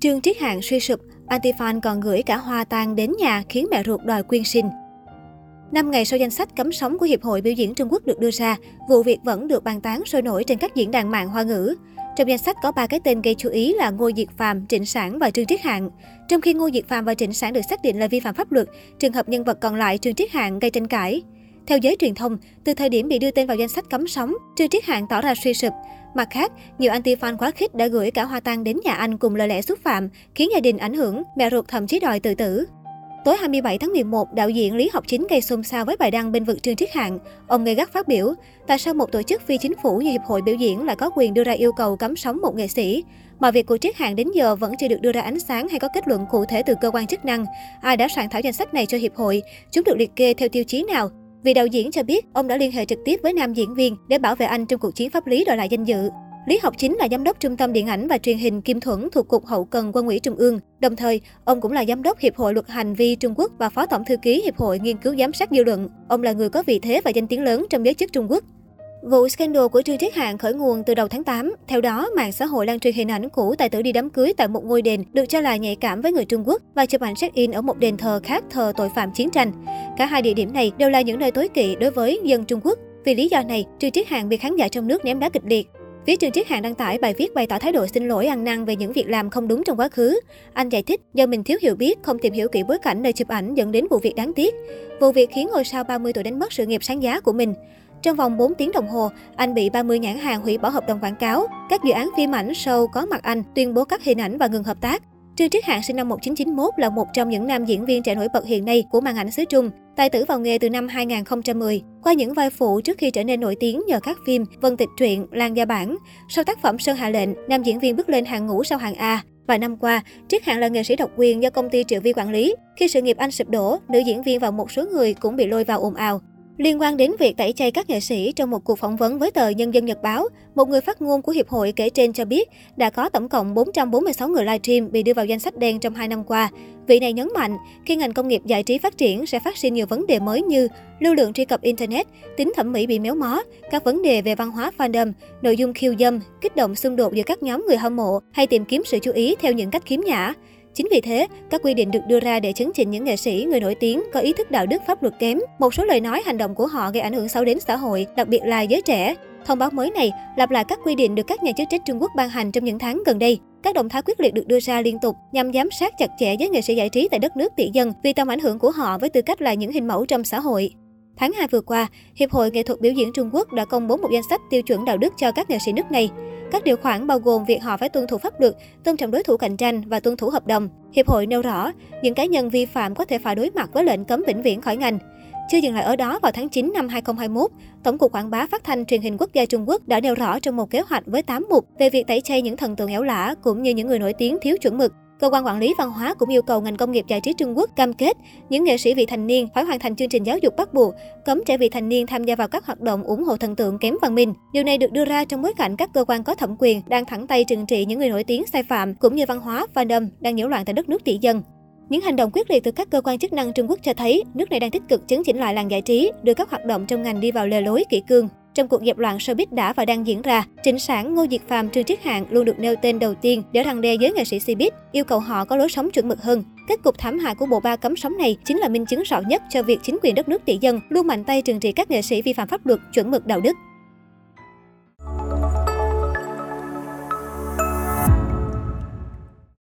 Trương Triết Hạng suy sụp, Antifan còn gửi cả hoa tang đến nhà khiến mẹ ruột đòi quyên sinh. Năm ngày sau danh sách cấm sóng của Hiệp hội Biểu diễn Trung Quốc được đưa ra, vụ việc vẫn được bàn tán sôi nổi trên các diễn đàn mạng hoa ngữ. Trong danh sách có ba cái tên gây chú ý là Ngô Diệt Phạm, Trịnh Sản và Trương Triết Hạng. Trong khi Ngô Diệt Phạm và Trịnh Sản được xác định là vi phạm pháp luật, trường hợp nhân vật còn lại Trương Triết Hạng gây tranh cãi. Theo giới truyền thông, từ thời điểm bị đưa tên vào danh sách cấm sóng, Trương Triết Hạng tỏ ra suy sụp. Mặt khác, nhiều anti-fan quá khích đã gửi cả hoa tang đến nhà anh cùng lời lẽ xúc phạm, khiến gia đình ảnh hưởng, mẹ ruột thậm chí đòi tự tử. Tối 27 tháng 11, đạo diễn Lý Học Chính gây xôn xao với bài đăng bên vực Trương Triết Hạng. Ông gây gắt phát biểu, tại sao một tổ chức phi chính phủ như Hiệp hội Biểu diễn lại có quyền đưa ra yêu cầu cấm sóng một nghệ sĩ? Mà việc của Triết Hạng đến giờ vẫn chưa được đưa ra ánh sáng hay có kết luận cụ thể từ cơ quan chức năng. Ai đã soạn thảo danh sách này cho Hiệp hội? Chúng được liệt kê theo tiêu chí nào? Vì đạo diễn cho biết, ông đã liên hệ trực tiếp với nam diễn viên để bảo vệ anh trong cuộc chiến pháp lý đòi lại danh dự. Lý Học Chính là giám đốc Trung tâm Điện ảnh và Truyền hình Kim Thuẫn thuộc Cục Hậu cần Quân ủy Trung ương. Đồng thời, ông cũng là giám đốc Hiệp hội Luật Hành vi Trung Quốc và phó tổng thư ký Hiệp hội Nghiên cứu giám sát dư luận. Ông là người có vị thế và danh tiếng lớn trong giới chức Trung Quốc. Vụ scandal của Trương Triết Hạng khởi nguồn từ đầu tháng 8. Theo đó, mạng xã hội lan truyền hình ảnh cũ tài tử đi đám cưới tại một ngôi đền được cho là nhạy cảm với người Trung Quốc và chụp ảnh check-in ở một đền thờ khác thờ tội phạm chiến tranh. Cả hai địa điểm này đều là những nơi tối kỵ đối với dân Trung Quốc. Vì lý do này, Trương Triết Hạng bị khán giả trong nước ném đá kịch liệt. Phía Trương Triết Hạng đăng tải bài viết bày tỏ thái độ xin lỗi ăn năn về những việc làm không đúng trong quá khứ. Anh giải thích do mình thiếu hiểu biết, không tìm hiểu kỹ bối cảnh nơi chụp ảnh dẫn đến vụ việc đáng tiếc. Vụ việc khiến ngôi sao 30 tuổi đánh mất sự nghiệp sáng giá của mình. Trong vòng 4 tiếng đồng hồ, anh bị 30 nhãn hàng hủy bỏ hợp đồng quảng cáo. Các dự án phim ảnh, show có mặt anh tuyên bố cắt hình ảnh và ngừng hợp tác. Trương Triết Hạng sinh năm 1991 là một trong những nam diễn viên trẻ nổi bật hiện nay của màn ảnh xứ Trung. Tài tử vào nghề từ năm 2010, qua những vai phụ trước khi trở nên nổi tiếng nhờ các phim Vân Tịch Truyện, Lan Gia Bản. Sau tác phẩm Sơn Hạ Lệnh, nam diễn viên bước lên hàng ngũ sau hàng A. Vài năm qua, Triết Hạng là nghệ sĩ độc quyền do công ty Triệu Vi quản lý. Khi sự nghiệp anh sụp đổ, nữ diễn viên và một số người cũng bị lôi vào ồn ào. Liên quan đến việc tẩy chay các nghệ sĩ trong một cuộc phỏng vấn với tờ Nhân dân Nhật Báo, một người phát ngôn của Hiệp hội kể trên cho biết đã có tổng cộng 446 người livestream bị đưa vào danh sách đen trong 2 năm qua. Vị này nhấn mạnh, khi ngành công nghiệp giải trí phát triển sẽ phát sinh nhiều vấn đề mới như lưu lượng truy cập Internet, tính thẩm mỹ bị méo mó, các vấn đề về văn hóa fandom, nội dung khiêu dâm, kích động xung đột giữa các nhóm người hâm mộ hay tìm kiếm sự chú ý theo những cách khiếm nhã. Chính vì thế, các quy định được đưa ra để chấn chỉnh những nghệ sĩ, người nổi tiếng có ý thức đạo đức pháp luật kém. Một số lời nói, hành động của họ gây ảnh hưởng xấu đến xã hội, đặc biệt là giới trẻ. Thông báo mới này lặp lại các quy định được các nhà chức trách Trung Quốc ban hành trong những tháng gần đây. Các động thái quyết liệt được đưa ra liên tục nhằm giám sát chặt chẽ với nghệ sĩ giải trí tại đất nước tỷ dân vì tầm ảnh hưởng của họ với tư cách là những hình mẫu trong xã hội. Tháng 2 vừa qua, Hiệp hội Nghệ thuật biểu diễn Trung Quốc đã công bố một danh sách tiêu chuẩn đạo đức cho các nghệ sĩ nước này. Các điều khoản bao gồm việc họ phải tuân thủ pháp luật, tôn trọng đối thủ cạnh tranh và tuân thủ hợp đồng. Hiệp hội nêu rõ, những cá nhân vi phạm có thể phải đối mặt với lệnh cấm vĩnh viễn khỏi ngành. Chưa dừng lại ở đó, vào tháng 9 năm 2021, Tổng cục Quảng bá Phát thanh Truyền hình Quốc gia Trung Quốc đã nêu rõ trong một kế hoạch với 8 mục về việc tẩy chay những thần tượng éo lả cũng như những người nổi tiếng thiếu chuẩn mực. Cơ quan quản lý văn hóa cũng yêu cầu ngành công nghiệp giải trí Trung Quốc cam kết những nghệ sĩ vị thành niên phải hoàn thành chương trình giáo dục bắt buộc, cấm trẻ vị thành niên tham gia vào các hoạt động ủng hộ thần tượng kém văn minh. Điều này được đưa ra trong bối cảnh các cơ quan có thẩm quyền đang thẳng tay trừng trị những người nổi tiếng sai phạm cũng như văn hóa fandom đang nhiễu loạn tại đất nước tỷ dân. Những hành động quyết liệt từ các cơ quan chức năng Trung Quốc cho thấy nước này đang tích cực chấn chỉnh lại làng giải trí, đưa các hoạt động trong ngành đi vào lề lối kỷ cương. Trong cuộc dẹp loạn showbiz đã và đang diễn ra, chính Sản, Ngô Diệt Phàm, Trương Triết Hạng luôn được nêu tên đầu tiên để răng đe giới nghệ sĩ showbiz, yêu cầu họ có lối sống chuẩn mực hơn. Kết cục thảm hại của bộ ba cấm sóng này chính là minh chứng rõ nhất cho việc chính quyền đất nước tỷ dân luôn mạnh tay trừng trị các nghệ sĩ vi phạm pháp luật, chuẩn mực đạo đức.